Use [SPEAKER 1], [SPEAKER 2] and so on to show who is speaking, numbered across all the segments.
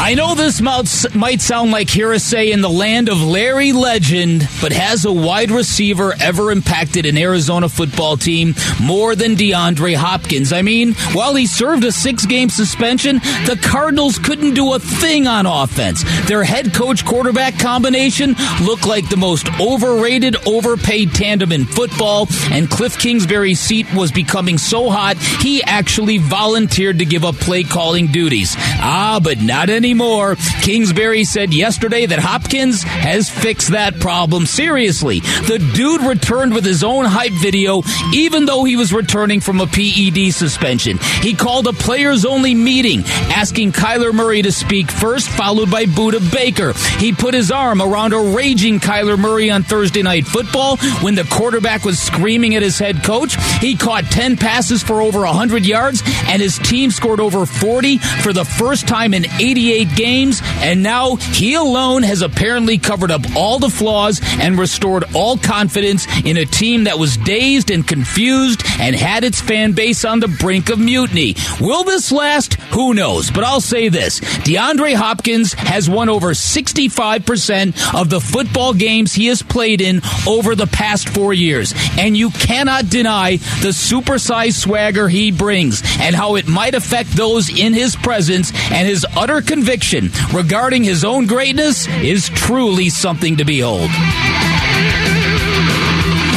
[SPEAKER 1] I know this might sound like hearsay in the land of Larry Legend, but has a wide receiver ever impacted an Arizona football team more than DeAndre Hopkins? I mean, while he served a six game suspension, the Cardinals couldn't do a thing on offense. Their head coach quarterback combination looked like the most overrated, overpaid tandem in football, and Cliff Kingsbury's seat was becoming so hot, he actually volunteered to give up play calling duties. Ah, but not anymore. Kingsbury said yesterday that Hopkins has fixed that problem. Seriously, the dude returned with his own hype video, even though he was returning from a PED suspension. He called a players only meeting, asking Kyler Murray to speak first, followed by Budda Baker. He put his arm around a raging Kyler Murray on Thursday Night Football when the quarterback was screaming at his head coach. He caught 10 passes for over 100 yards, and his team scored over 40 for the first time in 88 games, and now he alone has apparently covered up all the flaws and restored all confidence in a team that was dazed and confused and had its fan base on the brink of mutiny. Will this last? Who knows? But I'll say this DeAndre Hopkins has won over 65% of the football games he has played in over the past four years. And you cannot deny the supersized swagger he brings and how it might affect those in his presence and his utter conviction conviction regarding his own greatness is truly something to behold.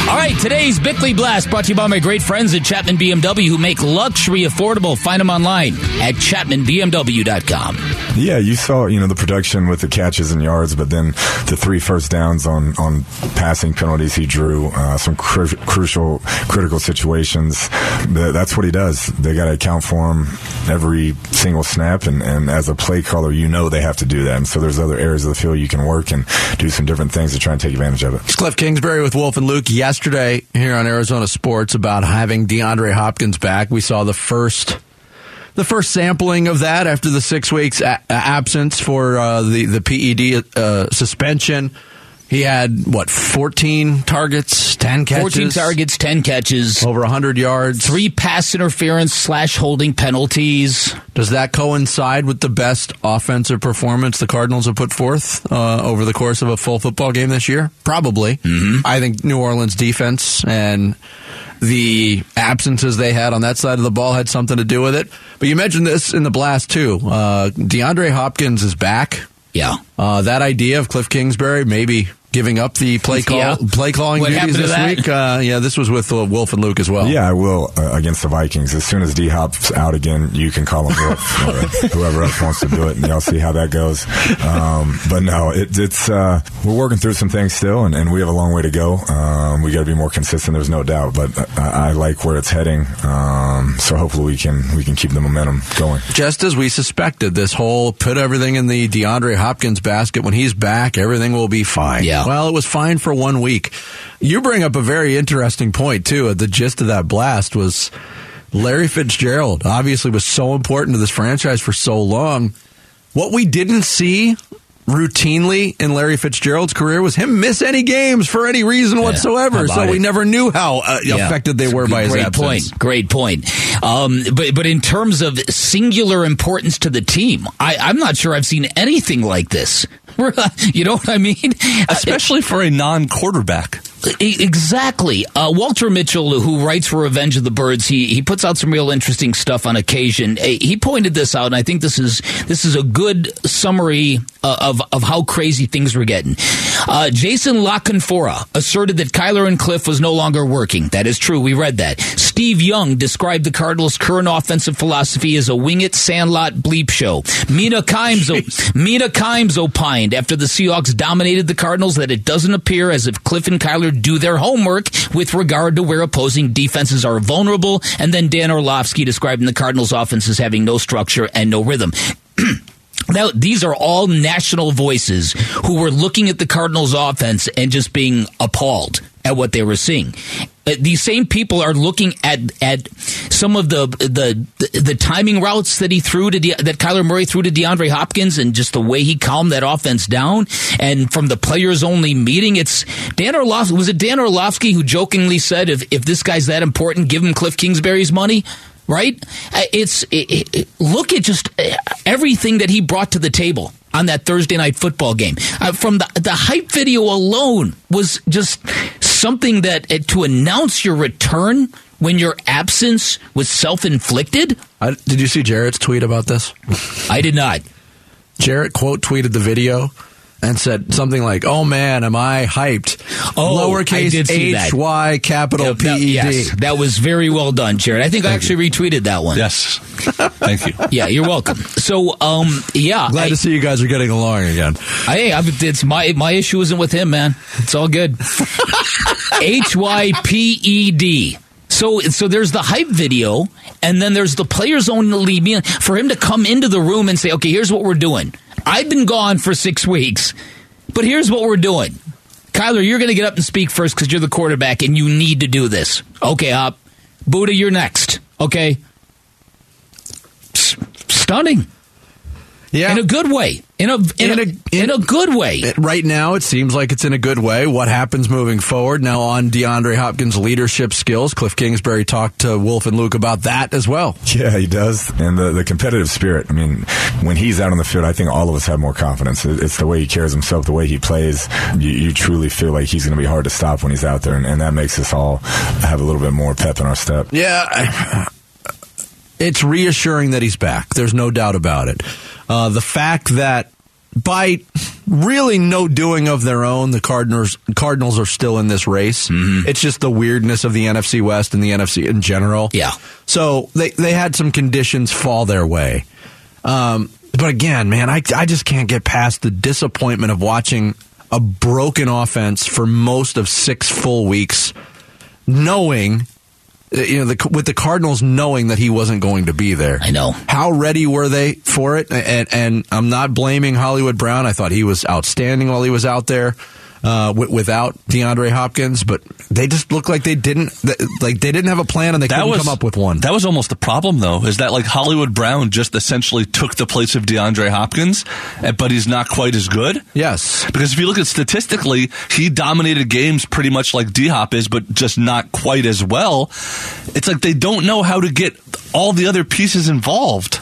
[SPEAKER 1] All right, today's Bickley Blast brought to you by my great friends at Chapman BMW who make luxury affordable. Find them online at chapmanbmw.com.
[SPEAKER 2] Yeah, you saw, you know, the production with the catches and yards, but then the three first downs on, on passing penalties he drew, uh, some cru- crucial, critical situations. That's what he does. They got to account for him every single snap, and, and as a play caller, you know they have to do that. And so there's other areas of the field you can work and do some different things to try and take advantage of it.
[SPEAKER 3] It's Cliff Kingsbury with Wolf and Luke. Yesterday here on Arizona Sports about having DeAndre Hopkins back. We saw the first the first sampling of that after the six weeks a- absence for uh, the the PED uh, suspension. He had what 14 targets, 10 catches,
[SPEAKER 1] 14 targets, 10 catches,
[SPEAKER 3] over 100 yards,
[SPEAKER 1] three pass interference slash holding penalties.
[SPEAKER 3] Does that coincide with the best offensive performance the Cardinals have put forth uh, over the course of a full football game this year? Probably.
[SPEAKER 1] Mm-hmm.
[SPEAKER 3] I think New Orleans defense and the absences they had on that side of the ball had something to do with it. But you mentioned this in the blast too. Uh, DeAndre Hopkins is back.
[SPEAKER 1] Yeah.
[SPEAKER 3] Uh, that idea of Cliff Kingsbury maybe giving up the play call
[SPEAKER 1] Yeah.
[SPEAKER 3] play calling
[SPEAKER 1] What
[SPEAKER 3] duties this week. Uh, yeah, this was with uh, Wolf and Luke as well.
[SPEAKER 2] Yeah, I will uh, against the Vikings. As soon as D Hop's out again, you can call him Wolf or whoever else wants to do it, and y'all see how that goes. Um, but no, it, it's uh, we're working through some things still, and, and we have a long way to go. Um, we got to be more consistent. There's no doubt, but I, I like where it's heading. Um, so hopefully we can we can keep the momentum going.
[SPEAKER 3] Just as we suspected, this whole put everything in the DeAndre Hopkins basket. When he's back, everything will be fine.
[SPEAKER 1] Yeah.
[SPEAKER 3] Well, it was fine for one week. You bring up a very interesting point too. The gist of that blast was Larry Fitzgerald. Obviously, was so important to this franchise for so long. What we didn't see routinely in Larry Fitzgerald's career was him miss any games for any reason
[SPEAKER 1] How
[SPEAKER 3] whatsoever. So we
[SPEAKER 1] it?
[SPEAKER 3] never knew how uh,
[SPEAKER 1] Yeah.
[SPEAKER 3] affected they were by his
[SPEAKER 1] Great
[SPEAKER 3] absence.
[SPEAKER 1] point. Great point. Um, but but in terms of singular importance to the team, I, I'm not sure I've seen anything like this. you know what I mean?
[SPEAKER 4] especially for a non-quarterback.
[SPEAKER 1] E- Exactly. Uh, Walter Mitchell, who writes for Revenge of the Birds, he he puts out some real interesting stuff on occasion. Uh, He pointed this out, and I think this is this is a good summary uh, of of how crazy things were getting. Uh, Jason La Canfora asserted that Kyler and Cliff was no longer working. That is true. We read that. Steve Young described the Cardinals' current offensive philosophy as a wing it sandlot bleep show. Mina Kimes, Mina Kimes opined after the Seahawks dominated the Cardinals that it doesn't appear as if Cliff and Kyler do their homework with regard to where opposing defenses are vulnerable. And then Dan Orlovsky describing the Cardinals' offense as having no structure and no rhythm. Now, these are all national voices who were looking at the Cardinals' offense and just being appalled at what they were seeing. Uh, These same people are looking at at some of the the the timing routes that he threw to De, that Kyler Murray threw to DeAndre Hopkins and just the way he calmed that offense down. And from the players only meeting, it's Dan Orlovsky was it Dan Orlovsky who jokingly said, "If if this guy's that important, give him Cliff Kingsbury's money." Right? Uh, It's it, it, look at just uh, everything that he brought to the table on that Thursday night football game. Uh, from the the hype video alone was just something that uh, to announce your return when your absence was self inflicted.
[SPEAKER 3] Did you see Jarrett's tweet about this?
[SPEAKER 1] I did not.
[SPEAKER 3] Jarrett quote tweeted the video and said something like, "Oh man, am I hyped?"
[SPEAKER 1] Oh, I
[SPEAKER 3] Lowercase
[SPEAKER 1] did see that.
[SPEAKER 3] H Y capital p e d. That- D.
[SPEAKER 1] yes, that was very well done, Jared. I think I actually retweeted that one.
[SPEAKER 4] Yes. Thank you.
[SPEAKER 1] Yeah, you're welcome. So, um, yeah,
[SPEAKER 3] Glad
[SPEAKER 1] I,
[SPEAKER 3] to see you guys are getting along again.
[SPEAKER 1] I, I, it's my my issue isn't with him, man. It's all good. H Y P E D. So, so there's the hype video, and then there's the players only meeting for him to come into the room and say, "Okay, here's what we're doing. I've been gone for six weeks, but here's what we're doing." Kyler, you're going to get up and speak first because you're the quarterback, and you need to do this. Okay, up. Budda, you're next. Okay. S- stunning
[SPEAKER 3] Yeah.
[SPEAKER 1] in a good way. In a in,
[SPEAKER 3] In
[SPEAKER 1] a,
[SPEAKER 3] a-
[SPEAKER 1] in a good way.
[SPEAKER 3] It- right now, it seems like it's in a good way. What happens moving forward? Now, on DeAndre Hopkins' leadership skills, Cliff Kingsbury talked to Wolf and Luke about that as well.
[SPEAKER 2] Yeah, he does. And the, the competitive spirit. I mean, when he's out on the field, I think all of us have more confidence. It- It's the way he carries himself, the way he plays. You, you truly feel like he's going to be hard to stop when he's out there. And, and that makes us all have a little bit more pep in our step.
[SPEAKER 3] Yeah, I- it's reassuring that he's back. There's no doubt about it. Uh, the fact that by really no doing of their own, the Cardinals Cardinals are still in this race. It's just the weirdness of the NFC West and the NFC in general.
[SPEAKER 1] Yeah.
[SPEAKER 3] So they they had some conditions fall their way. Um, but again, man, I I just can't get past the disappointment of watching a broken offense for most of six full weeks, knowing Uh, you know, the, with the Cardinals knowing that he wasn't going to be there.
[SPEAKER 1] I know.
[SPEAKER 3] How ready were they for it? And, and I'm not blaming Hollywood Brown. I thought he was outstanding while he was out there uh, w- without DeAndre Hopkins, but they just looked like they didn't th- like they didn't have a plan and they couldn't come up with one.
[SPEAKER 4] That was almost the problem, though, is that like Hollywood Brown just essentially took the place of DeAndre Hopkins, eh, but he's not quite as good.
[SPEAKER 3] yes.
[SPEAKER 4] Because if you look at statistically, he dominated games pretty much like D Hop is, but just not quite as well. It's like they don't know how to get all the other pieces involved,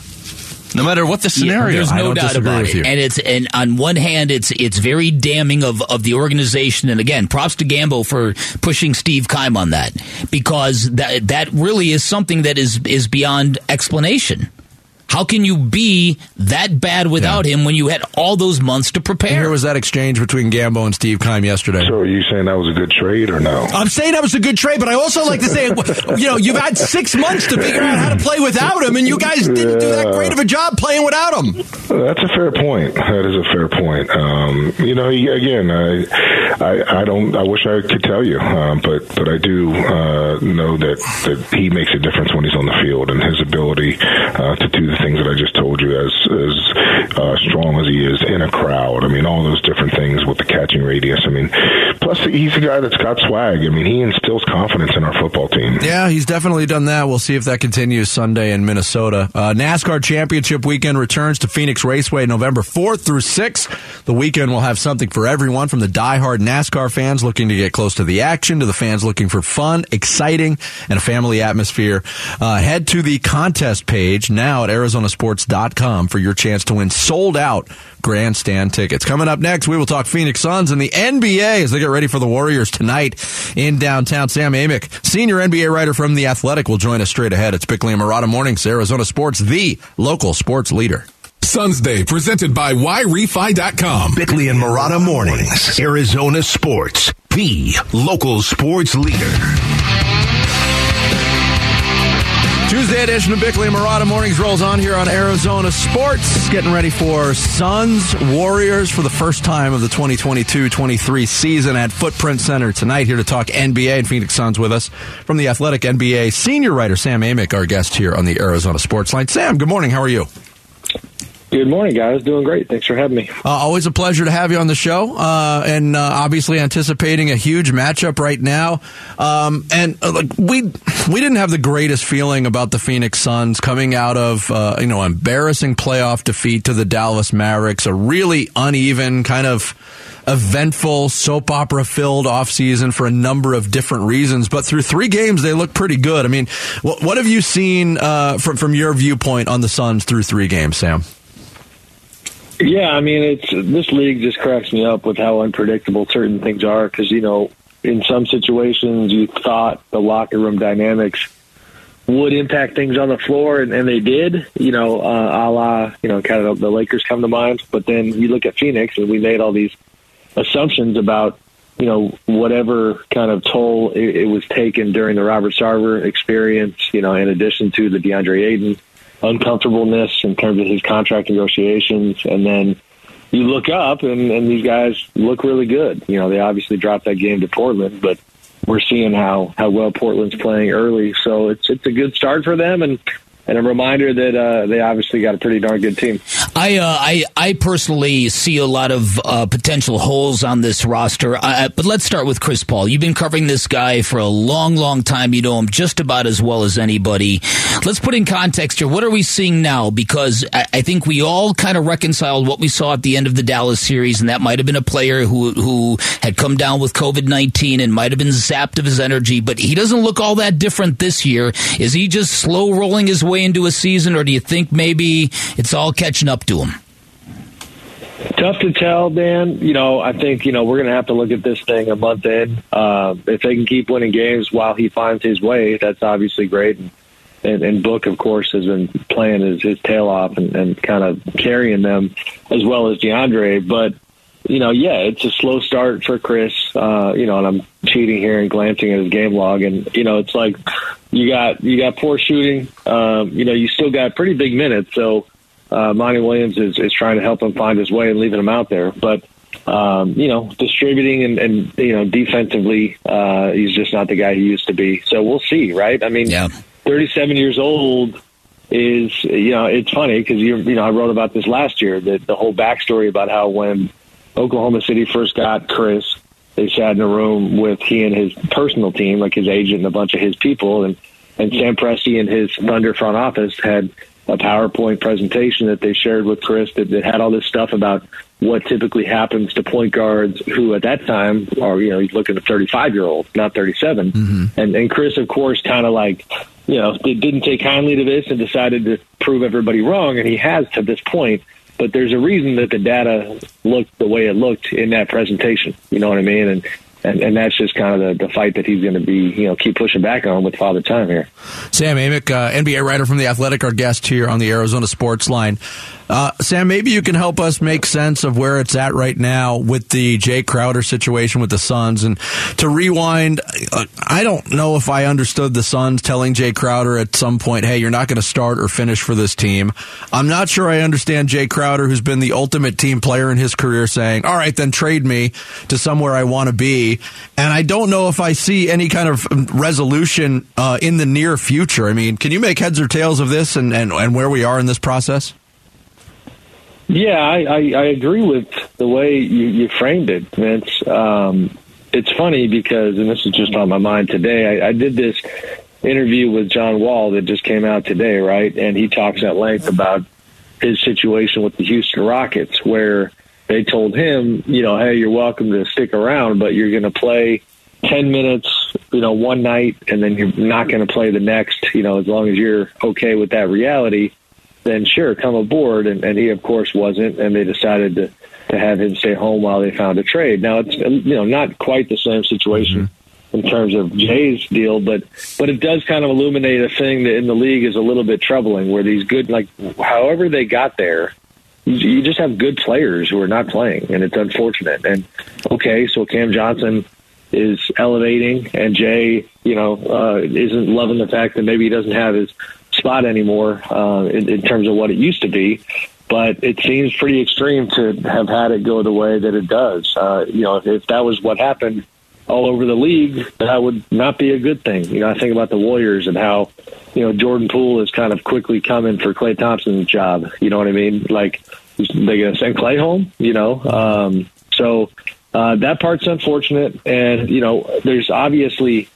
[SPEAKER 4] no matter what the scenario.
[SPEAKER 1] There's
[SPEAKER 3] I
[SPEAKER 1] no doubt about it.
[SPEAKER 3] you.
[SPEAKER 1] And it's and on one hand, it's it's very damning of of the organization. And again, props to Gambo for pushing Steve Keim on that because that that really is something that is is beyond explanation. How can you be that bad without him when you had all those months to prepare?
[SPEAKER 3] Here was that exchange between Gambo and Steve Keim yesterday.
[SPEAKER 5] So are you saying that was a good trade or no?
[SPEAKER 3] I'm saying that was a good trade, but I also like to say, you know, you've had six months to figure out how to play without him, and you guys didn't do that great of a job playing without him.
[SPEAKER 5] That's a fair point. That is a fair point. Um, you know, again, I, I, I don't. I wish I could tell you, um, but but I do uh, know that that he makes a difference when he's on the field, and his ability uh, to do the things that I just told you, as as uh, strong as he is in a crowd. I mean, all those different things with the catching radius. I mean, plus he's a guy that's got swag. I mean, he instills confidence in our football team.
[SPEAKER 3] Yeah, he's definitely done that. We'll see if that continues Sunday in Minnesota. Uh, NASCAR Championship weekend returns to Phoenix Raceway November 4th through 6th. The weekend will have something for everyone from the die-hard NASCAR fans looking to get close to the action to the fans looking for fun, exciting, and a family atmosphere. Uh, head to the contest page now at ArizonaSports.com for your chance to win sold out grandstand tickets. Coming up next, we will talk Phoenix Suns and the NBA as they get ready for the Warriors tonight in downtown. Sam Amick, senior NBA writer from The Athletic, will join us straight ahead. It's Bickley and Marotta Mornings, Arizona Sports, the local sports leader.
[SPEAKER 6] Suns Day presented by YRefi.com.
[SPEAKER 7] Bickley and Marotta Mornings, Arizona Sports, the local sports leader.
[SPEAKER 3] Tuesday edition of Bickley and Marotta Mornings rolls on here on Arizona Sports. Getting ready for Suns Warriors for the first time of the 2022-23 season at Footprint Center tonight. Here to talk NBA and Phoenix Suns with us from the Athletic NBA senior writer Sam Amick, our guest here on the Arizona Sports Line. Sam, good morning. How are you?
[SPEAKER 8] Good morning, guys. Doing great. Thanks for having me.
[SPEAKER 3] Uh, always a pleasure to have you on the show, uh, and uh, obviously anticipating a huge matchup right now. Um, and uh, like we we didn't have the greatest feeling about the Phoenix Suns coming out of uh, you know embarrassing playoff defeat to the Dallas Mavericks, a really uneven kind of eventful soap opera filled offseason for a number of different reasons but through three games they look pretty good i mean what, what have you seen uh, from, from your viewpoint on the suns through three games sam
[SPEAKER 8] Yeah, I mean, it's this league just cracks me up with how unpredictable certain things are. Because you know, in some situations, you thought the locker room dynamics would impact things on the floor, and, and they did. You know, uh, a la you know, kind of the Lakers come to mind. But then you look at Phoenix, and we made all these assumptions about you know whatever kind of toll it, it was taken during the Robert Sarver experience. You know, in addition to the DeAndre Ayton uncomfortableness in terms of his contract negotiations, and then you look up and, and these guys look really good. You know, they obviously dropped that game to Portland, but we're seeing how how well Portland's playing early, so it's it's a good start for them and. And a reminder that uh, they obviously got a pretty darn good team.
[SPEAKER 1] I, uh, I, I personally see a lot of uh, potential holes on this roster. I, but let's start with Chris Paul. You've been covering this guy for a long, long time. You know him just about as well as anybody. Let's put in context here. What are we seeing now? Because I, I think we all kind of reconciled what we saw at the end of the Dallas series, and that might have been a player who who had come down with COVID nineteen and might have been zapped of his energy. But he doesn't look all that different this year. Is he just slow rolling his way into a season, or do you think maybe it's all catching up to him?
[SPEAKER 8] Tough to tell, Dan. You know, I think you know we're going to have to look at this thing a month in. Uh, if they can keep winning games while he finds his way, that's obviously great. And, and, and Book, of course, has been playing his, his tail off and, and kind of carrying them as well as DeAndre. But you know, yeah, it's a slow start for Chris. Uh, you know, and I'm cheating here and glancing at his game log, and you know, it's like you got you got poor shooting. Um, you know, you still got pretty big minutes, so uh, Monty Williams is, is trying to help him find his way and leaving him out there. But um, you know, distributing and, and you know, defensively, uh, he's just not the guy he used to be. So we'll see, right? I mean,
[SPEAKER 1] Yeah.
[SPEAKER 8] 37 years old is you know it's funny because you you know I wrote about this last year that the whole backstory about how when Oklahoma City first got Chris, they sat in a room with he and his personal team, like his agent and a bunch of his people, and and Sam Presti and his Thunder front office had a PowerPoint presentation that they shared with Chris that, that had all this stuff about what typically happens to point guards who at that time are you know he's looking at 35 year old not 37 mm-hmm. and and Chris of course kind of like you know didn't take kindly to this and decided to prove everybody wrong. And he has to this point but there's a reason that the data looked the way it looked in that presentation you know what I mean and and, and that's just kind of the, the fight that he's going to be, you know, keep pushing back on with Father Time here.
[SPEAKER 3] Sam Amick, uh, NBA writer from The Athletic, our guest here on the Arizona Sports Line. Uh, Sam, maybe you can help us make sense of where it's at right now with the Jae Crowder situation with the Suns. And to rewind, uh, I don't know if I understood the Suns telling Jae Crowder at some point, hey, you're not going to start or finish for this team. I'm not sure I understand Jae Crowder, who's been the ultimate team player in his career, saying, all right, then trade me to somewhere I want to be. And I don't know if I see any kind of resolution uh, in the near future. I mean, can you make heads or tails of this and, and, and where we are in this process?
[SPEAKER 8] Yeah, I, I, I agree with the way you, you framed it, Vince. Um, it's funny because, and this is just on my mind today, I, I did this interview with John Wall that just came out today, right? And he talks at length about his situation with the Houston Rockets, where they told him, you know, hey, you're welcome to stick around, but you're going to play 10 minutes, you know, one night, and then you're not going to play the next, you know, as long as you're okay with that reality, then sure, come aboard. And, and he, of course, wasn't, and they decided to, to have him stay home while they found a trade. Now, it's, you know, not quite the same situation. In terms of Jae's deal, but but it does kind of illuminate a thing that in the league is a little bit troubling, where these good, like, however they got there, you, you just have good players who are not playing, and it's unfortunate. And okay, so Cam Johnson is elevating, and Jae, you know, uh, isn't loving the fact that maybe he doesn't have his spot anymore uh, in, in terms of what it used to be. But it seems pretty extreme to have had it go the way that it does. Uh, you know, if, if that was what happened all over the league, that would not be a good thing. You know, I think about the Warriors and how, you know, Jordan Poole is kind of quickly coming for Klay Thompson's job. You know what I mean? Like, they're going to send Klay home? You know, um, so uh, that part's unfortunate, and you know, there's obviously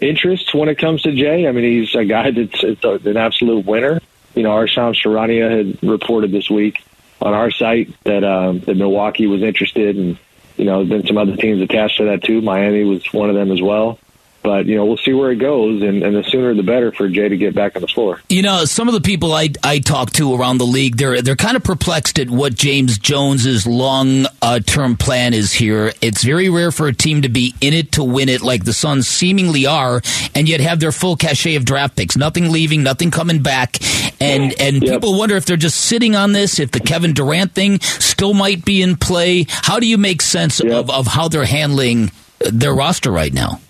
[SPEAKER 8] interest when it comes to Jae. I mean, he's a guy that's an absolute winner. You know, Arsham Charania had reported this week on our site that um, that Milwaukee was interested, and you know, there's been some other teams attached to that too. Miami was one of them as well. But you know, we'll see where it goes, and, and the sooner the better for Jae to get back on the floor.
[SPEAKER 1] You know, some of the people I I talk to around the league, they're they're kind of perplexed at what James Jones's long uh, term plan is here. It's very rare for a team to be in it to win it, like the Suns seemingly are, and yet have their full cachet of draft picks. Nothing leaving, nothing coming back, and and yep. people wonder if they're just sitting on this, if the Kevin Durant thing still might be in play. How do you make sense yep. of of how they're handling their roster right now?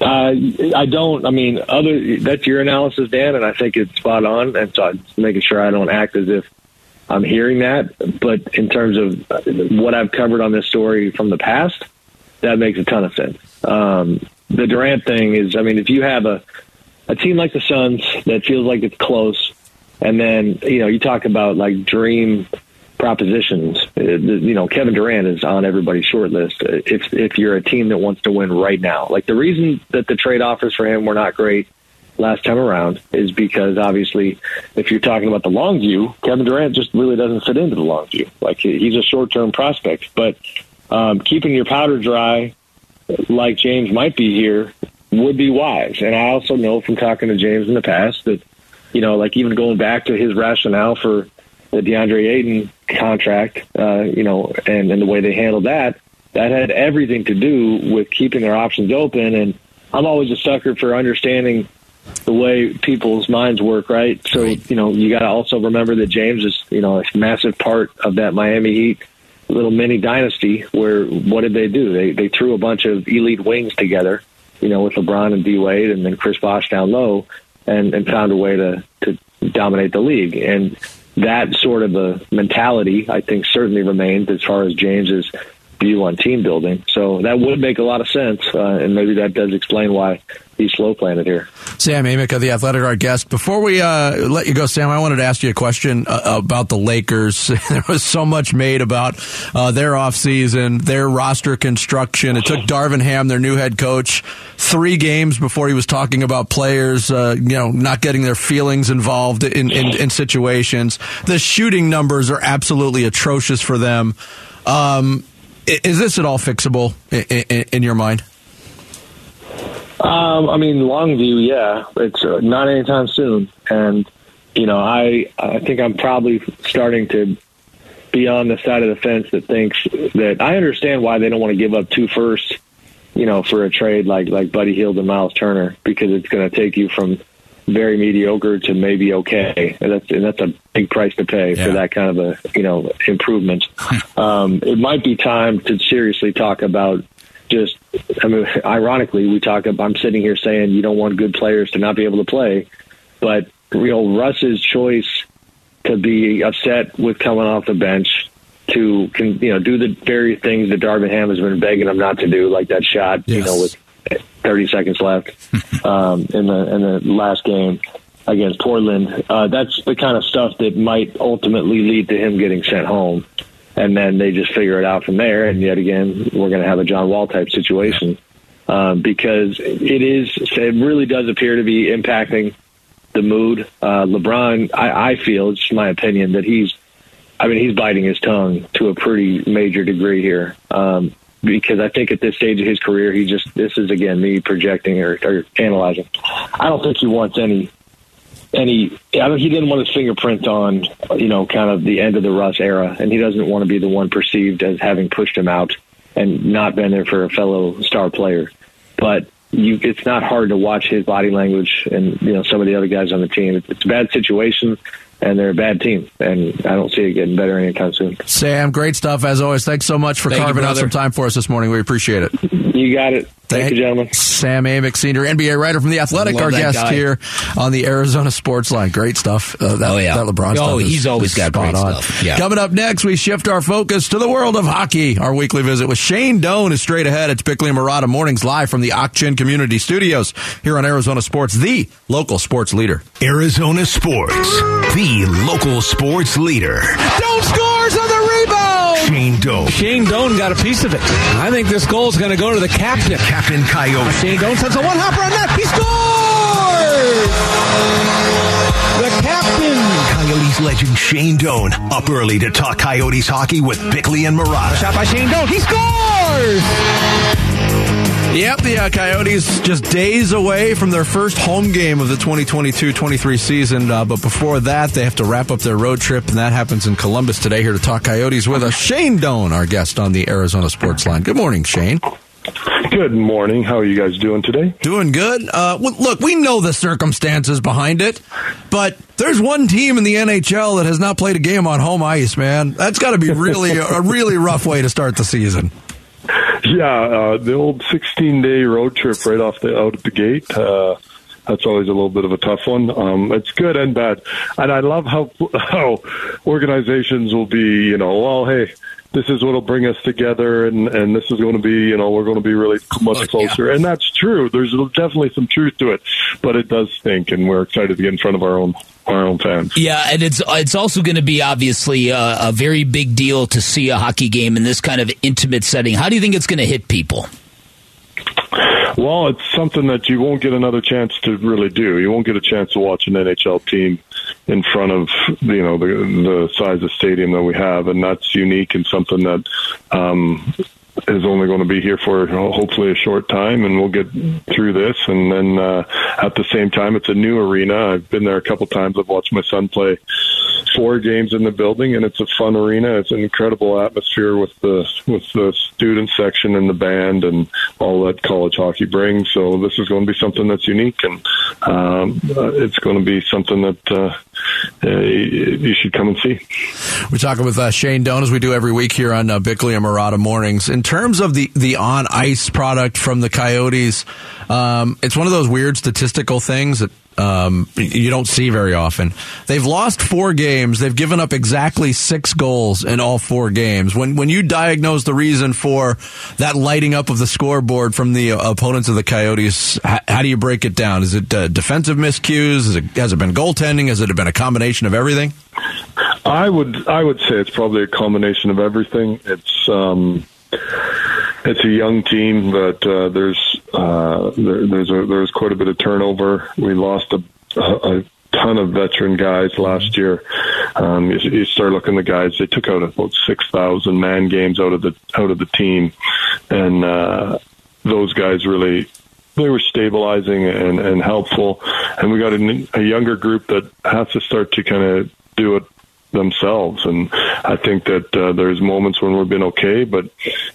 [SPEAKER 8] Uh, I don't. I mean, other that's your analysis, Dan, and I think it's spot on. And so I'm making sure I don't act as if I'm hearing that. But in terms of what I've covered on this story from the past, that makes a ton of sense. Um, the Durant thing is, I mean, if you have a a team like the Suns that feels like it's close, and then you know you talk about like dream propositions. Uh, you know, Kevin Durant is on everybody's short list. Uh, if if you're a team that wants to win right now, like the reason that the trade offers for him were not great last time around is because obviously, if you're talking about the long view, Kevin Durant just really doesn't fit into the long view. Like he's a short term prospect, but um, keeping your powder dry, like James might be here, would be wise. And I also know from talking to James in the past that, you know, like even going back to his rationale for the DeAndre Ayton contract, uh, you know, and, and the way they handled that, that had everything to do with keeping their options open. And I'm always a sucker for understanding the way people's minds work, right? So, you know, you got to also remember that James is, you know, a massive part of that Miami Heat little mini dynasty where what did they do? They they threw a bunch of elite wings together, you know, with LeBron and D Wade and then Chris Bosh down low and, and found a way to, to dominate the league. And that sort of a mentality, I think, certainly remains as far as James's view on team building. So that would make a lot of sense, uh, and maybe that does explain why he's slow it here.
[SPEAKER 3] Sam Amick of the Athletic, our guest. Before we uh, let you go, Sam, I wanted to ask you a question uh, about the Lakers. there was so much made about uh, their offseason, their roster construction. It took Darvin Ham, their new head coach, three games before he was talking about players, uh, you know, not getting their feelings involved in, in, in situations. The shooting numbers are absolutely atrocious for them. Um, is this at all fixable in, in, in your mind?
[SPEAKER 8] Um, I mean, Longview, yeah. It's uh, not anytime soon, and you know, I I think I'm probably starting to be on the side of the fence that thinks that I understand why they don't want to give up two firsts, you know, for a trade like like Buddy Hield and Myles Turner because it's going to take you from very mediocre to maybe okay, and that's and that's a big price to pay yeah. for that kind of a you know improvement. um, it might be time to seriously talk about just. I mean, ironically, we talk. About, I'm sitting here saying you don't want good players to not be able to play, but you know Russ's choice to be upset with coming off the bench to can you know do the very things that Darvin Ham has been begging him not to do, like that shot, yes. you know, with 30 seconds left um, in the in the last game against Portland. Uh, that's the kind of stuff that might ultimately lead to him getting sent home, and then they just figure it out from there. And yet again, we're going to have a John Wall type situation um, because it is it really does appear to be impacting the mood. Uh, LeBron, I, I feel it's my opinion that he's. I mean, he's biting his tongue to a pretty major degree here. Um, because I think at this stage of his career, he just this is again me projecting or, or analyzing. I don't think he wants any any. I don't, he didn't want his fingerprint on you know kind of the end of the Russ era, and he doesn't want to be the one perceived as having pushed him out and not been there for a fellow star player. But you, it's not hard to watch his body language and you know some of the other guys on the team. It's a bad situation and they're a bad team, and I don't see it getting better anytime soon.
[SPEAKER 3] Sam, great stuff as always. Thanks so much for
[SPEAKER 1] Thank
[SPEAKER 3] carving out some time for us this morning. We appreciate it.
[SPEAKER 8] You got it. Thank you, gentlemen.
[SPEAKER 3] Sam Amick, senior NBA writer from The Athletic, our guest
[SPEAKER 1] guy.
[SPEAKER 3] here on the Arizona Sports Line. Great stuff. Uh, that,
[SPEAKER 1] Oh, yeah.
[SPEAKER 3] that LeBron
[SPEAKER 1] Oh,
[SPEAKER 3] stuff is-
[SPEAKER 1] he's always
[SPEAKER 3] is
[SPEAKER 1] got
[SPEAKER 3] spot
[SPEAKER 1] great
[SPEAKER 3] on.
[SPEAKER 1] stuff. Yeah.
[SPEAKER 3] Coming up next, we shift our focus to the world of hockey. Our weekly visit with Shane Doan is straight ahead. It's Bickley and Marotta mornings live from the Ak-Chin Community Studios here on Arizona Sports, the local sports leader.
[SPEAKER 7] Arizona Sports, the local sports leader.
[SPEAKER 9] Doan scores on the rebound.
[SPEAKER 7] Shane Doe,
[SPEAKER 9] Shane Doan got a piece of it. I think this goal is going to go to the captain.
[SPEAKER 7] Captain Coyote.
[SPEAKER 9] Shane Doan sends a one hopper on net. He scores! The captain.
[SPEAKER 7] Coyotes legend Shane Doan up early to talk Coyotes hockey with Bickley and Marotta.
[SPEAKER 9] Shot by Shane Doan. He scores!
[SPEAKER 3] Yep, the uh, Coyotes just days away from their first home game of the 2022-23 season. Uh, but before that, they have to wrap up their road trip, and that happens in Columbus today. Here to talk Coyotes with us, Shane Doan, our guest on the Arizona Sports Line. Good morning, Shane.
[SPEAKER 10] Good morning. How are you guys doing today?
[SPEAKER 3] Doing good. Uh, well, look, we know the circumstances behind it, but there's one team in the NHL that has not played a game on home ice, man. That's got to be really a really rough way to start the season.
[SPEAKER 10] Yeah, uh, the old 16 day road trip right off the out of the gate. Uh, that's always a little bit of a tough one. Um, it's good and bad, and I love how how organizations will be. You know, well, hey, this is what'll bring us together, and and this is going to be, you know, we're going to be really much closer, and that's true. There's definitely some truth to it, but it does stink, and we're excited to get in front of our own our own fans.
[SPEAKER 1] Yeah, and it's it's also going to be obviously a, a very big deal to see a hockey game in this kind of intimate setting. How do you think it's going to hit people?
[SPEAKER 10] Well, it's something that you won't get another chance to really do. You won't get a chance to watch an NHL team in front of you know the the size of stadium that we have, and that's unique and something that um, is only going to be here for hopefully a short time, and we'll get through this. And then uh, at the same time, it's a new arena. I've been there a couple times. I've watched my son play four games in the building, and it's a fun arena. It's an incredible atmosphere with the with the student section and the band and all that college hockey brings. So this is going to be something that's unique, and um, uh, it's going to be something that uh, uh, you should come and see.
[SPEAKER 3] We're talking with uh, Shane Doan as we do every week here on uh, Bickley and Marotta mornings. In terms of the, the on ice product from the Coyotes, um, it's one of those weird statistical things that um, you don't see very often. They've lost four games. They've given up exactly six goals in all four games. When when you diagnose the reason for that lighting up of the scoreboard from the uh, opponents of the Coyotes, how, how do you break it down? Is it uh, defensive miscues? Is it, has it been goaltending? Has it been a combination of everything?
[SPEAKER 10] I would I would say it's probably a combination of everything. It's um, it's a young team, but uh, there's uh, there, there's a, there's quite a bit of turnover. We lost a, a, a ton of veteran guys last year. Um, you, you start looking at the guys; they took out about six thousand man games out of the out of the team, and uh, those guys really they were stabilizing and, and helpful. And we got a, a younger group that has to start to kind of do it themselves. And I think that uh, there's moments when we've been okay, but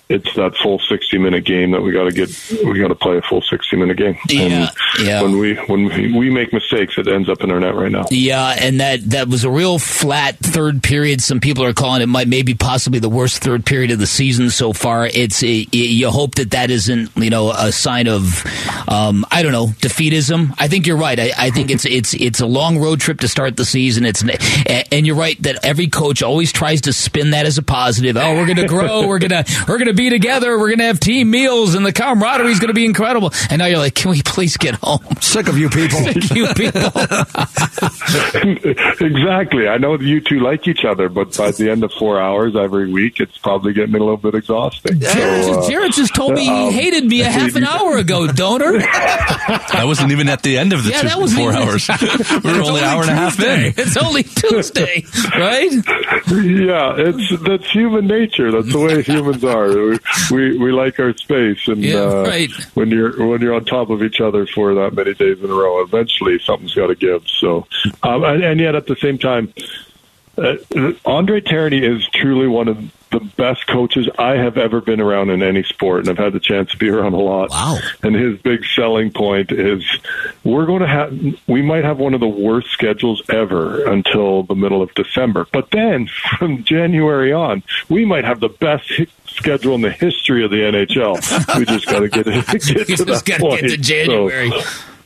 [SPEAKER 10] it's that full 60 minute game that we got to get. We got to play a full 60 minute game.
[SPEAKER 1] Yeah,
[SPEAKER 10] and
[SPEAKER 1] yeah.
[SPEAKER 10] When we when we, we make mistakes, it ends up in our net right now.
[SPEAKER 1] Yeah, and that that was a real flat third period. Some people are calling it might maybe possibly the worst third period of the season so far. It's a, you hope that that isn't you know a sign of um, I don't know defeatism. I think you're right. I, I think it's it's it's a long road trip to start the season. It's and you're right that every coach always tries to spin that as a positive. Oh, we're going to grow. we're gonna we're gonna be together. We're gonna have team meals, and the camaraderie is going to be incredible. And now you're like, can we please get home?
[SPEAKER 3] Sick of you people.
[SPEAKER 1] Sick of you people.
[SPEAKER 10] exactly. I know that you two like each other, but by the end of four hours every week, it's probably getting a little bit exhausting.
[SPEAKER 1] Jared,
[SPEAKER 10] So, uh,
[SPEAKER 1] just, Jared just told me he
[SPEAKER 10] um,
[SPEAKER 1] hated me a half an hour ago, Doaner.
[SPEAKER 4] That wasn't even at the end of the
[SPEAKER 1] Yeah,
[SPEAKER 4] two,
[SPEAKER 1] that
[SPEAKER 4] four
[SPEAKER 1] even-
[SPEAKER 4] hours. we were only an hour and a half in.
[SPEAKER 1] It's only Tuesday, right?
[SPEAKER 10] Yeah, it's that's human nature. That's the way humans are. We we, we like our space, and
[SPEAKER 1] Yeah,
[SPEAKER 10] uh,
[SPEAKER 1] right.
[SPEAKER 10] when you're when you're on top of each other for that many days in a row, eventually something's got to give. So, um, and, and yet at the same time, uh, Andre Tourigny is truly one of the best coaches I have ever been around in any sport, and I've had the chance to be around a lot.
[SPEAKER 1] Wow.
[SPEAKER 10] And his big selling point is we're going to have, we might have one of the worst schedules ever until the middle of December. But then from January on, we might have the best schedule in the history of the NHL. we just got to get, it, get to
[SPEAKER 1] just
[SPEAKER 10] that
[SPEAKER 1] got to
[SPEAKER 10] point.
[SPEAKER 1] get to January.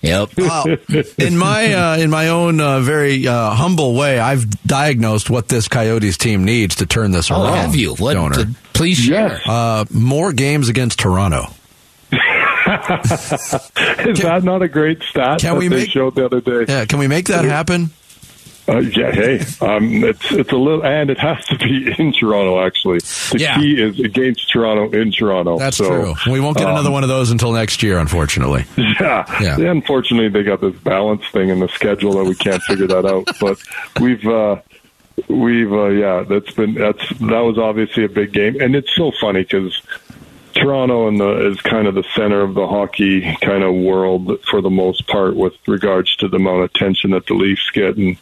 [SPEAKER 1] Yep.
[SPEAKER 3] Well, in my uh, in my own uh, very uh, humble way, I've diagnosed what this Coyotes team needs to turn this
[SPEAKER 1] Oh,
[SPEAKER 3] around.
[SPEAKER 1] have you? What?
[SPEAKER 3] Doaner.
[SPEAKER 1] Please share.
[SPEAKER 3] Uh, more games against Toronto.
[SPEAKER 10] is that not a great stat
[SPEAKER 3] Can
[SPEAKER 10] that
[SPEAKER 3] we
[SPEAKER 10] they
[SPEAKER 3] make-
[SPEAKER 10] showed the other day?
[SPEAKER 3] Yeah, can we make that happen?
[SPEAKER 10] Uh, yeah, hey, um, it's it's a little, and it has to be in Toronto. Actually, the
[SPEAKER 3] Yeah.
[SPEAKER 10] key is against Toronto in Toronto.
[SPEAKER 3] That's
[SPEAKER 10] So,
[SPEAKER 3] true. We won't get
[SPEAKER 10] um,
[SPEAKER 3] another one of those until next year, unfortunately.
[SPEAKER 10] Yeah.
[SPEAKER 3] Yeah.
[SPEAKER 10] Unfortunately, they got this balance thing in the schedule that we can't figure that out. But we've, uh, we've, uh, yeah, that's been that's that was obviously a big game, and it's so funny because Toronto and the, is kind of the center of the hockey kind of world for the most part, with regards to the amount of attention that the Leafs get, and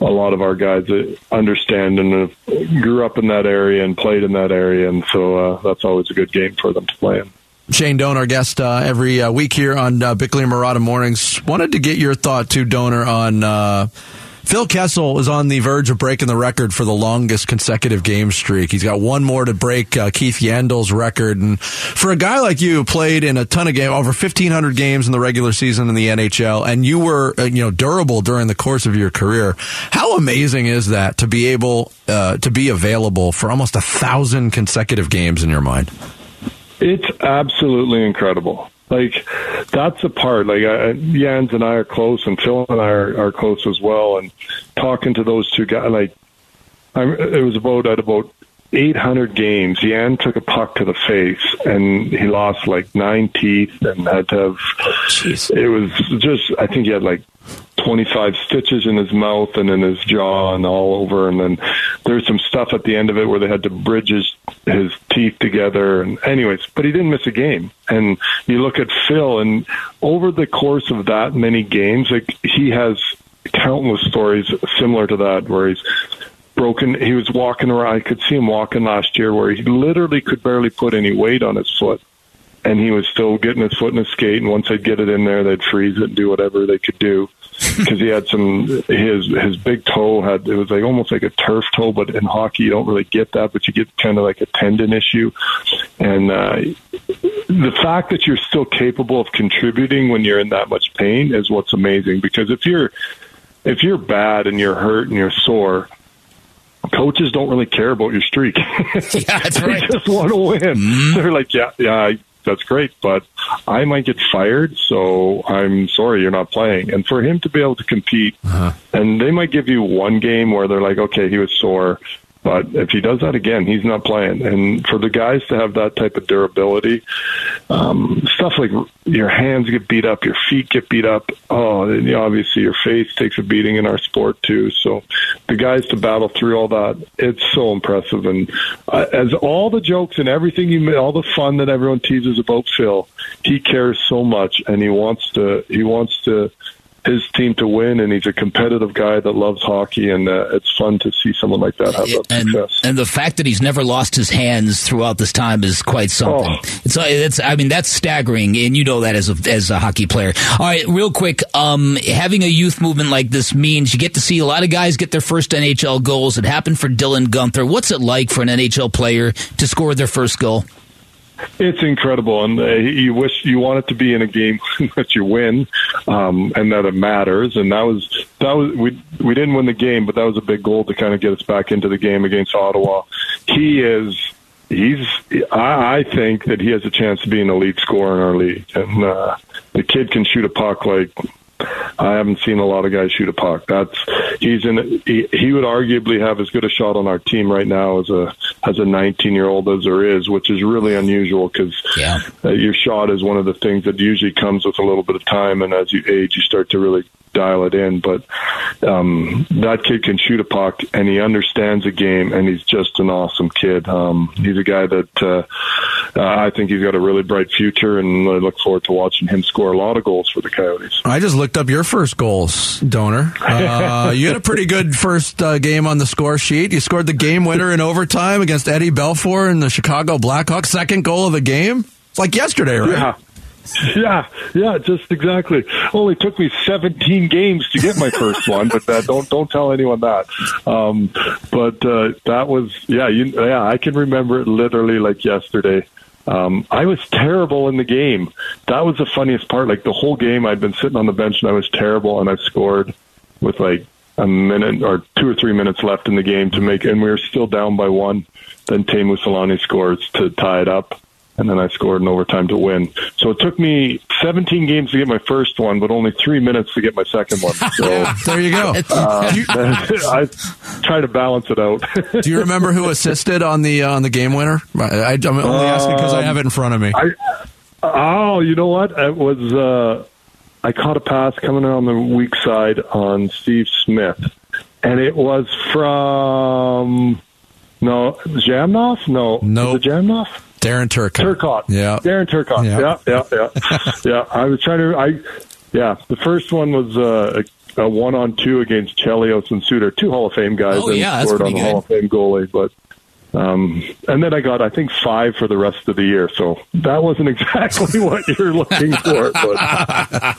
[SPEAKER 10] a lot of our guys understand and grew up in that area and played in that area, and so uh, that's always a good game for them to play in.
[SPEAKER 3] Shane Doaner, our guest uh, every uh, week here on uh, Bickley and Marotta Mornings. Wanted to get your thought too, Doaner, on uh, Phil Kessel is on the verge of breaking the record for the longest consecutive game streak. He's got one more to break uh, Keith Yandle's record. And for a guy like you, who played in a ton of games, over 1,500 games in the regular season in the NHL, and you were uh, you know durable during the course of your career. How amazing is that to be able uh, to be available for almost a thousand consecutive games in your mind?
[SPEAKER 10] It's absolutely incredible. Like that's the part. Like I, Jans and I are close, and Phil and I are, are close as well. And talking to those two guys, like I, it was about at about 800 games. Jan took a puck to the face, and he lost like nine teeth, and had to have. Oh, it was just. I think he had like 25 stitches in his mouth and in his jaw and all over. And then there's some stuff at the end of it where they had to bridge his, his teeth together. And anyways, but he didn't miss a game. And you look at Phil, and over the course of that many games, like he has countless stories similar to that where he's broken. He was walking around. I could see him walking last year where he literally could barely put any weight on his foot. And he was still getting his foot in his skate, and once they'd get it in there, they'd freeze it and do whatever they could do because he had some his his big toe had it was like almost like a turf toe, but in hockey you don't really get that, but you get kind of like a tendon issue, and uh, the fact that you're still capable of contributing when you're in that much pain is what's amazing. Because if you're if you're bad and you're hurt and you're sore, coaches don't really care about your streak.
[SPEAKER 1] Yeah, that's
[SPEAKER 10] they
[SPEAKER 1] right.
[SPEAKER 10] just want to win. They're like, yeah, yeah, that's great, but I might get fired, so I'm sorry you're not playing. And for him to be able to compete, uh-huh. and they might give you one game where they're like, okay, he was sore. But if he does that again, he's not playing. And for the guys to have that type of durability, um, stuff like your hands get beat up, your feet get beat up. Oh, and obviously your face takes a beating in our sport too. So the guys to battle through all that, it's so impressive. And uh, as all the jokes and everything you, made, all the fun that everyone teases about Phil, he cares so much, and he wants to, he wants to his team to win, and he's a competitive guy that loves hockey, and uh, it's fun to see someone like that have that
[SPEAKER 1] and,
[SPEAKER 10] success.
[SPEAKER 1] and the fact that he's never lost his hands throughout this time is quite something.
[SPEAKER 10] Oh.
[SPEAKER 1] It's, it's, I mean, that's staggering, and you know that as a as a hockey player. All right, real quick, um, having a youth movement like this means you get to see a lot of guys get their first NHL goals. It happened for Dylan Guenther. What's it like for an NHL player to score their first goal?
[SPEAKER 10] It's incredible, and uh, you wish you want it to be in a game that you win, um, and that it matters. And that was that was we we didn't win the game, but that was a big goal to kind of get us back into the game against Ottawa. He is he's I, I think that he has a chance to be an elite scorer in our league, and uh, the kid can shoot a puck like I haven't seen a lot of guys shoot a puck. That's he's in. He, he would arguably have as good a shot on our team right now as a as a 19 year old as there is, which is really unusual because
[SPEAKER 1] Yeah.
[SPEAKER 10] uh, your shot is one of the things that usually comes with a little bit of time, and as you age, you start to really dial it in. But um, that kid can shoot a puck, and he understands the game, and he's just an awesome kid. Um, he's a guy that uh, uh, I think he's got a really bright future, and I look forward to watching him score a lot of goals for the Coyotes.
[SPEAKER 3] I just looked up your first goals, Doaner. Uh, you had a pretty good first uh, game on the score sheet. You scored the game winner in overtime against Eddie Belfour and the Chicago Blackhawks. Second goal of the game. It's like yesterday, right?
[SPEAKER 10] Yeah. Yeah, yeah, just exactly. Only took me 17 games to get my first one, but uh, don't don't tell anyone that. Um, but uh, that was yeah, you, yeah, I can remember it literally like yesterday. Um, I was terrible in the game. That was the funniest part. Like the whole game, I'd been sitting on the bench and I was terrible, and I scored with like a minute or two or three minutes left in the game to make, and we were still down by one. Then Teemu Selanne scores to tie it up and then I scored in overtime to win. So it took me 17 games to get my first one, but only three minutes to get my second one. So
[SPEAKER 3] there you go.
[SPEAKER 10] Uh, I try to balance it out.
[SPEAKER 3] Do you remember who assisted on the uh, on the game winner? I, am only asking because I have it in front of me.
[SPEAKER 10] I, oh, you know what? It was. Uh, I caught a pass coming on the weak side on Steve Smith, and it was from no Zhamnov. No,
[SPEAKER 3] no,
[SPEAKER 10] was it Zhamnov.
[SPEAKER 3] Darren Turcott.
[SPEAKER 10] Turcotte.
[SPEAKER 3] Yeah.
[SPEAKER 10] Darren Turcotte.
[SPEAKER 3] Yeah.
[SPEAKER 10] Yeah, yeah, yeah. yeah. I was trying to. I yeah. The first one was uh, a, a one on two against Chelios and Suter, two Hall of Fame guys,
[SPEAKER 1] Oh,
[SPEAKER 10] and
[SPEAKER 1] yeah, that's
[SPEAKER 10] scored on the Hall of Fame goalie. But um, and then I got I think five for the rest of the year. So that wasn't exactly what you're looking for. But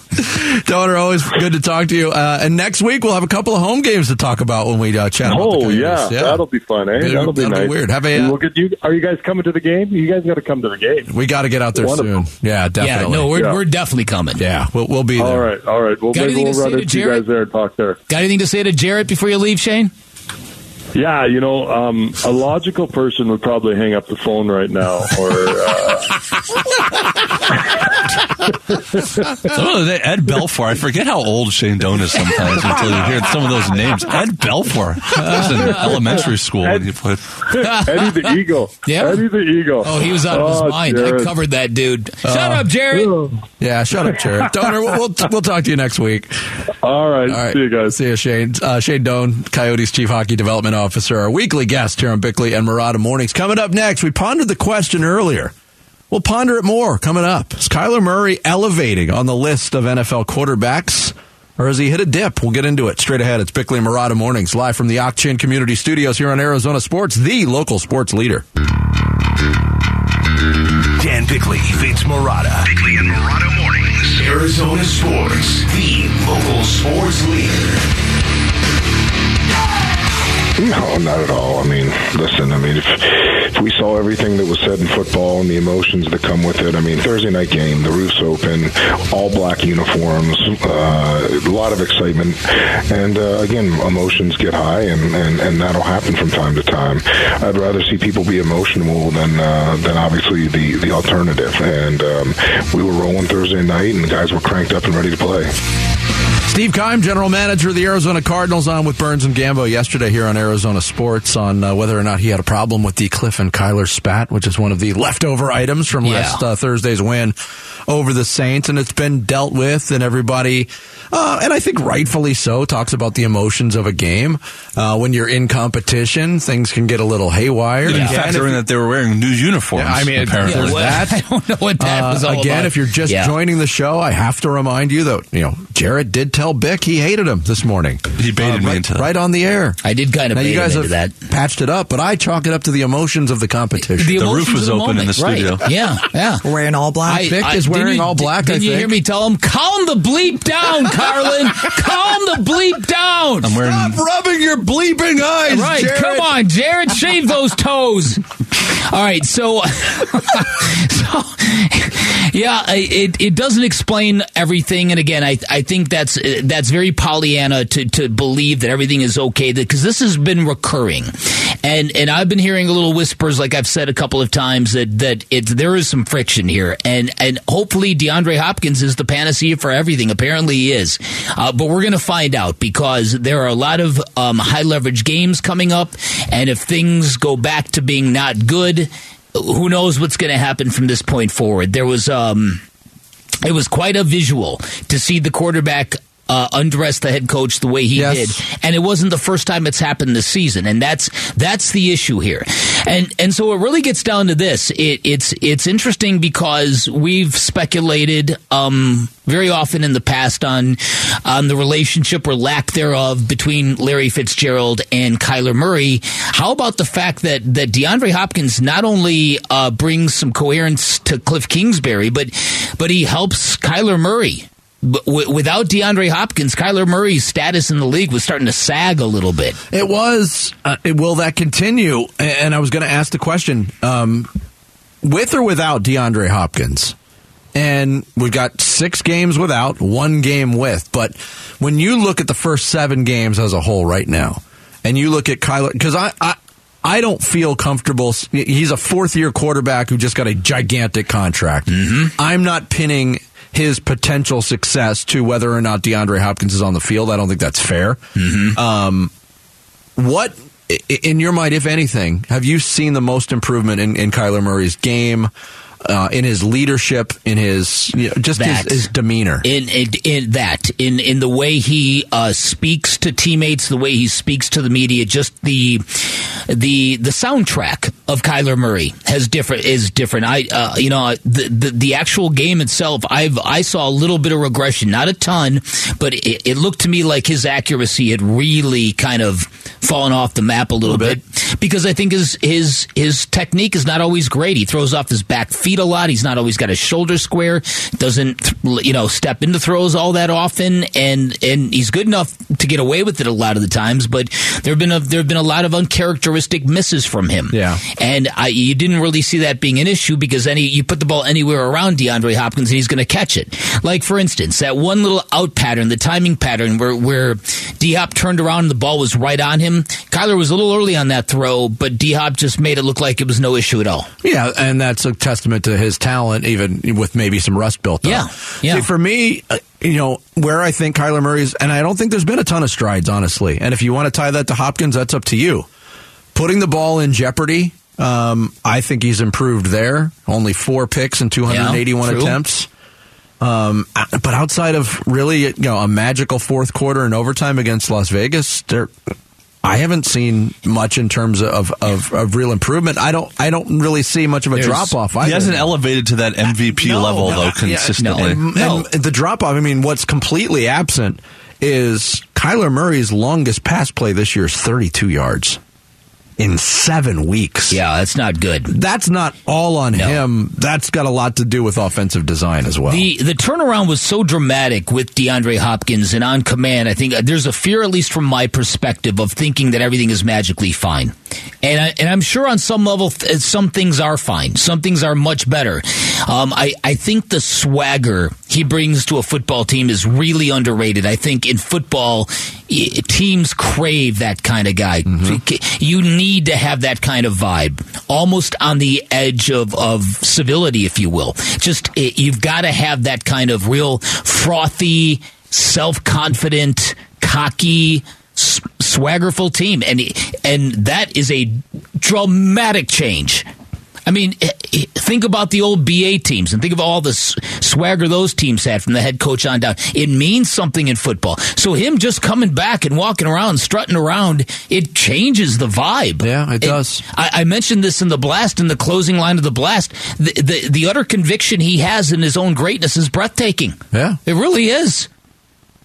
[SPEAKER 3] Doaner, always good to talk to you. Uh, and next week we'll have a couple of home games to talk about when we uh, chat. about the
[SPEAKER 10] oh
[SPEAKER 3] Coyotes.
[SPEAKER 10] yeah, that'll be fun, eh?
[SPEAKER 3] That'll-
[SPEAKER 10] That'll be
[SPEAKER 3] that'll be weird. Have a, uh,
[SPEAKER 10] we'll get you. Are you guys coming to the game? You guys got to come to the game.
[SPEAKER 3] We got to get out there
[SPEAKER 10] One of
[SPEAKER 3] soon. Yeah, definitely.
[SPEAKER 1] Yeah, no, we're,
[SPEAKER 10] Yeah.
[SPEAKER 1] we're definitely coming.
[SPEAKER 3] Yeah, we'll, we'll be there.
[SPEAKER 10] All right, all right. Well,
[SPEAKER 1] Got
[SPEAKER 10] maybe
[SPEAKER 1] anything
[SPEAKER 10] we'll
[SPEAKER 1] to say
[SPEAKER 10] run
[SPEAKER 1] to
[SPEAKER 10] into you guys there and talk there.
[SPEAKER 1] Got anything to say to Jarrett before you leave, Shane?
[SPEAKER 10] Yeah, you know, um, a logical person would probably hang up the phone right now, or uh,
[SPEAKER 4] Some of the, Ed Belfour. I forget how old Shane Doan is sometimes until you hear some of those names. Ed Belfour. That was in elementary school when he played.
[SPEAKER 10] Eddie the Eagle.
[SPEAKER 1] Yeah.
[SPEAKER 10] Eddie the Eagle.
[SPEAKER 1] Oh, he was out of his
[SPEAKER 10] Oh,
[SPEAKER 1] mind. I covered that dude. Shut
[SPEAKER 3] Uh,
[SPEAKER 1] up, Jerry.
[SPEAKER 3] Yeah, shut up, Jerry. Doaner, we'll, we'll, we'll talk to you next week.
[SPEAKER 10] All right,
[SPEAKER 3] All right.
[SPEAKER 10] see you guys.
[SPEAKER 3] See you, Shane. Uh, Shane Doan, Coyotes Chief Hockey Development Officer, our weekly guest here on Bickley and Marotta Mornings. Coming up next, we pondered the question earlier. We'll ponder it more coming up. Is Kyler Murray elevating on the list of NFL quarterbacks? Or has he hit a dip? We'll get into it straight ahead. It's Bickley and Marotta Mornings, live from the Ak-Chin Community Studios here on Arizona Sports, the local sports leader.
[SPEAKER 7] Dan Bickley, Vince Marotta.
[SPEAKER 11] Bickley and Marotta Mornings.
[SPEAKER 7] Arizona Sports, the local sports leader.
[SPEAKER 5] No, not at all. I mean, listen, I mean, if, if we saw everything that was said in football and the emotions that come with it, I mean, Thursday night game, the roof's open, all black uniforms, uh, a lot of excitement. And uh, again, emotions get high, and, and, and that'll happen from time to time. I'd rather see people be emotional than, uh, than obviously the, the alternative. And um, we were rolling Thursday night, and the guys were cranked up and ready to play.
[SPEAKER 3] Steve Keim, general manager of the Arizona Cardinals, on with Burns and Gambo yesterday here on Arizona Sports on uh, whether or not he had a problem with the Cliff and Kyler spat, which is one of the leftover items from
[SPEAKER 1] Yeah.
[SPEAKER 3] last uh, Thursday's win over the Saints, and it's been dealt with, and everybody, uh, and I think rightfully so, talks about the emotions of a game. Uh, when you're in competition, things can get a little haywire.
[SPEAKER 4] Even
[SPEAKER 3] Again, if
[SPEAKER 4] factoring that they were wearing new uniforms.
[SPEAKER 3] Yeah, I mean,
[SPEAKER 4] apparently.
[SPEAKER 3] there's
[SPEAKER 1] Well,
[SPEAKER 3] that.
[SPEAKER 1] I don't know what that
[SPEAKER 3] Uh,
[SPEAKER 1] was all
[SPEAKER 3] again,
[SPEAKER 1] about.
[SPEAKER 3] if you're just
[SPEAKER 1] Yeah.
[SPEAKER 3] joining the show, I have to remind you that you know Jared did tell Bick he hated him this morning.
[SPEAKER 4] He baited uh, me
[SPEAKER 3] right,
[SPEAKER 4] into that.
[SPEAKER 3] right on the air.
[SPEAKER 1] I did kind of
[SPEAKER 3] Now
[SPEAKER 1] bait
[SPEAKER 3] you guys
[SPEAKER 1] him
[SPEAKER 3] have
[SPEAKER 1] that.
[SPEAKER 3] patched it up, but I chalk it up to the emotions of the competition.
[SPEAKER 1] The,
[SPEAKER 4] The roof was
[SPEAKER 1] of
[SPEAKER 4] open in the studio.
[SPEAKER 1] Right. Yeah, yeah.
[SPEAKER 12] We're wearing all black.
[SPEAKER 3] Vic is
[SPEAKER 1] didn't
[SPEAKER 3] wearing
[SPEAKER 1] you-
[SPEAKER 3] all black,
[SPEAKER 1] Didn't
[SPEAKER 3] I
[SPEAKER 1] you hear me tell him, calm the bleep down, Carlin? calm the bleep down.
[SPEAKER 4] I'm wearing.
[SPEAKER 3] Stop rubbing your bleeping eyes,
[SPEAKER 1] Right,
[SPEAKER 3] Jared.
[SPEAKER 1] come on, Jared, shave those toes. All right, so, so yeah, it it doesn't explain everything, and again, I I think that's that's very Pollyanna to to believe that everything is okay because this has been recurring, and and I've been hearing a little whispers, like I've said a couple of times, that that it there is some friction here, and and hopefully DeAndre Hopkins is the panacea for everything. Apparently, he is, uh, but we're to find out because there are a lot of um, high leverage games coming up, and if things go back to being not good, who knows what's going to happen from this point forward? There was um, it was quite a visual to see the quarterback uh, undress the head coach the way he
[SPEAKER 3] Yes.
[SPEAKER 1] did, and it wasn't the first time it's happened this season, and that's that's the issue here, and and so it really gets down to this. It, it's it's interesting because we've speculated um, very often in the past on on the relationship or lack thereof between Larry Fitzgerald and Kyler Murray. How about the fact that that DeAndre Hopkins not only uh, brings some coherence to Cliff Kingsbury, but but he helps Kyler Murray. W- without DeAndre Hopkins, Kyler Murray's status in the league was starting to sag a little bit.
[SPEAKER 3] It was. Uh, will that continue? And I was going to ask the question um, with or without DeAndre Hopkins? And we've got six games without, one game with. But when you look at the first seven games as a whole right now, and you look at Kyler, because I, I, I don't feel comfortable. He's a fourth year quarterback who just got a gigantic contract. I'm not pinning his potential success to whether or not DeAndre Hopkins is on the field. I don't think that's fair. Um, what, in your mind, if anything, have you seen the most improvement in, in Kyler Murray's game, uh, in his leadership, in his you know, just his, his demeanor?
[SPEAKER 1] in, in in that in in the way he uh, speaks to teammates, the way he speaks to the media, just the the the soundtrack of Kyler Murray has different is different. I uh, you know the, the the actual game itself, I've I saw a little bit of regression, not a ton, but it, it looked to me like his accuracy had really kind of fallen off the map a little, bit. because I think his his his technique is not always great. He throws off his back feet a lot. He's not always got his shoulder square. Doesn't you know step into throws all that often, and and he's good enough to get away with it a lot of the times. But there have been a there have been a lot of uncharacteristic misses from him.
[SPEAKER 3] Yeah.
[SPEAKER 1] and I, you didn't really see that being an issue because any you put the ball anywhere around DeAndre Hopkins and he's going to catch it. Like for instance, that one little out pattern, the timing pattern where where D Hop turned around and the ball was right on him. Kyler was a little early on that throw, but D Hop just made it look like it was no issue at all.
[SPEAKER 3] Yeah, and that's a testament to his talent, even with maybe some rust built up.
[SPEAKER 1] Yeah, yeah.
[SPEAKER 3] See, for me, uh, you know, where I think Kyler Murray's, and I don't think there's been a ton of strides, honestly. And if you want to tie that to Hopkins, that's up to you. Putting the ball in jeopardy, um, I think he's improved there. Only four picks and 281
[SPEAKER 1] Yeah,
[SPEAKER 3] attempts. Um, but outside of really, you know, a magical fourth quarter and overtime against Las Vegas, there, I haven't seen much in terms of, of, of real improvement. I don't, I don't really see much of a drop off.
[SPEAKER 4] He hasn't elevated to that MVP
[SPEAKER 3] No,
[SPEAKER 4] level
[SPEAKER 3] no,
[SPEAKER 4] though consistently.
[SPEAKER 3] and, and the drop off. I mean, what's completely absent is Kyler Murray's longest pass play this year is 32 yards in seven weeks.
[SPEAKER 1] Yeah, that's not good.
[SPEAKER 3] That's not all on him. That's got a lot to do with offensive design as well.
[SPEAKER 1] The the turnaround was so dramatic with DeAndre Hopkins and on command. I think uh, there's a fear, at least from my perspective, of thinking that everything is magically fine. And I, and I'm sure on some level, th- some things are fine. Some things are much better. Um, I I think the swagger he brings to a football team is really underrated. I think in football, teams crave that kind of guy. You need to have that kind of vibe, almost on the edge of, of civility, if you will. Just eh, you've got to have that kind of real frothy, self confident, cocky, swaggerful team, and and that is a dramatic change. I mean, eh, eh, think about the old BA teams and think of all the swagger those teams had from the head coach on down. It means something in football. So him just coming back and walking around, strutting around, it changes the vibe.
[SPEAKER 3] Yeah, it does.
[SPEAKER 1] I, I mentioned this in the blast, in the closing line of the blast. The, the the utter conviction he has in his own greatness is breathtaking.
[SPEAKER 3] Yeah.
[SPEAKER 1] it really is,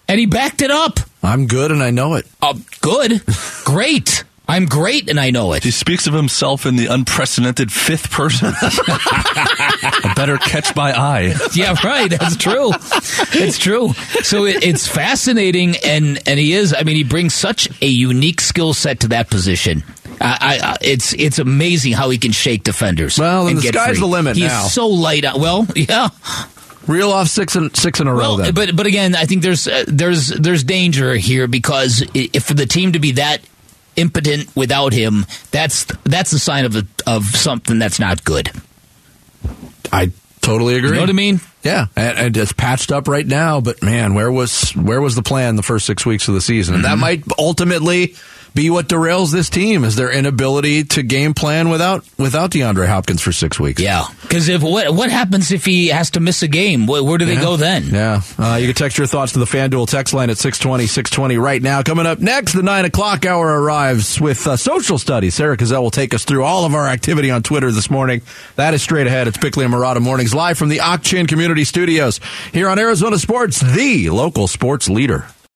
[SPEAKER 1] and he backed it up.
[SPEAKER 3] I'm good and I know it.
[SPEAKER 1] Uh, good, great. I'm great, and I know it.
[SPEAKER 4] He speaks of himself in the unprecedented fifth person. a better catch by eye.
[SPEAKER 1] yeah, right. That's true. It's true. So it, it's fascinating, and and he is. I mean, he brings such a unique skill set to that position. I, I, I- it's it's amazing how he can shake defenders.
[SPEAKER 3] Well, and
[SPEAKER 1] and
[SPEAKER 3] the
[SPEAKER 1] get
[SPEAKER 3] sky's
[SPEAKER 1] free.
[SPEAKER 3] the limit
[SPEAKER 1] He's
[SPEAKER 3] now.
[SPEAKER 1] so light out. Well, yeah.
[SPEAKER 3] Reel off six and six in a row.
[SPEAKER 1] Well,
[SPEAKER 3] then.
[SPEAKER 1] but but again, I think there's uh, there's there's danger here because if for the team to be that impotent without him, that's that's a sign of a, of something that's not good.
[SPEAKER 3] I totally agree.
[SPEAKER 1] You know what I mean?
[SPEAKER 3] Yeah, and, and it's patched up right now. But man, where was where was the plan the first six weeks of the season? And that mm-hmm. might ultimately be what derails this team is their inability to game plan without without DeAndre Hopkins for six weeks.
[SPEAKER 1] Yeah, Because if what what happens if he has to miss a game? Where, where do they
[SPEAKER 3] Yeah.
[SPEAKER 1] go then?
[SPEAKER 3] Yeah. Uh, you can text your thoughts to the FanDuel text line at 620, 620 right now. Coming up next, the 9 o'clock hour arrives with uh, social studies. Sarah Cazell will take us through all of our activity on Twitter this morning. That is straight ahead. It's Bickley and Marotta Mornings live from the Ak-Chin Community Studios here on Arizona Sports, the local sports leader.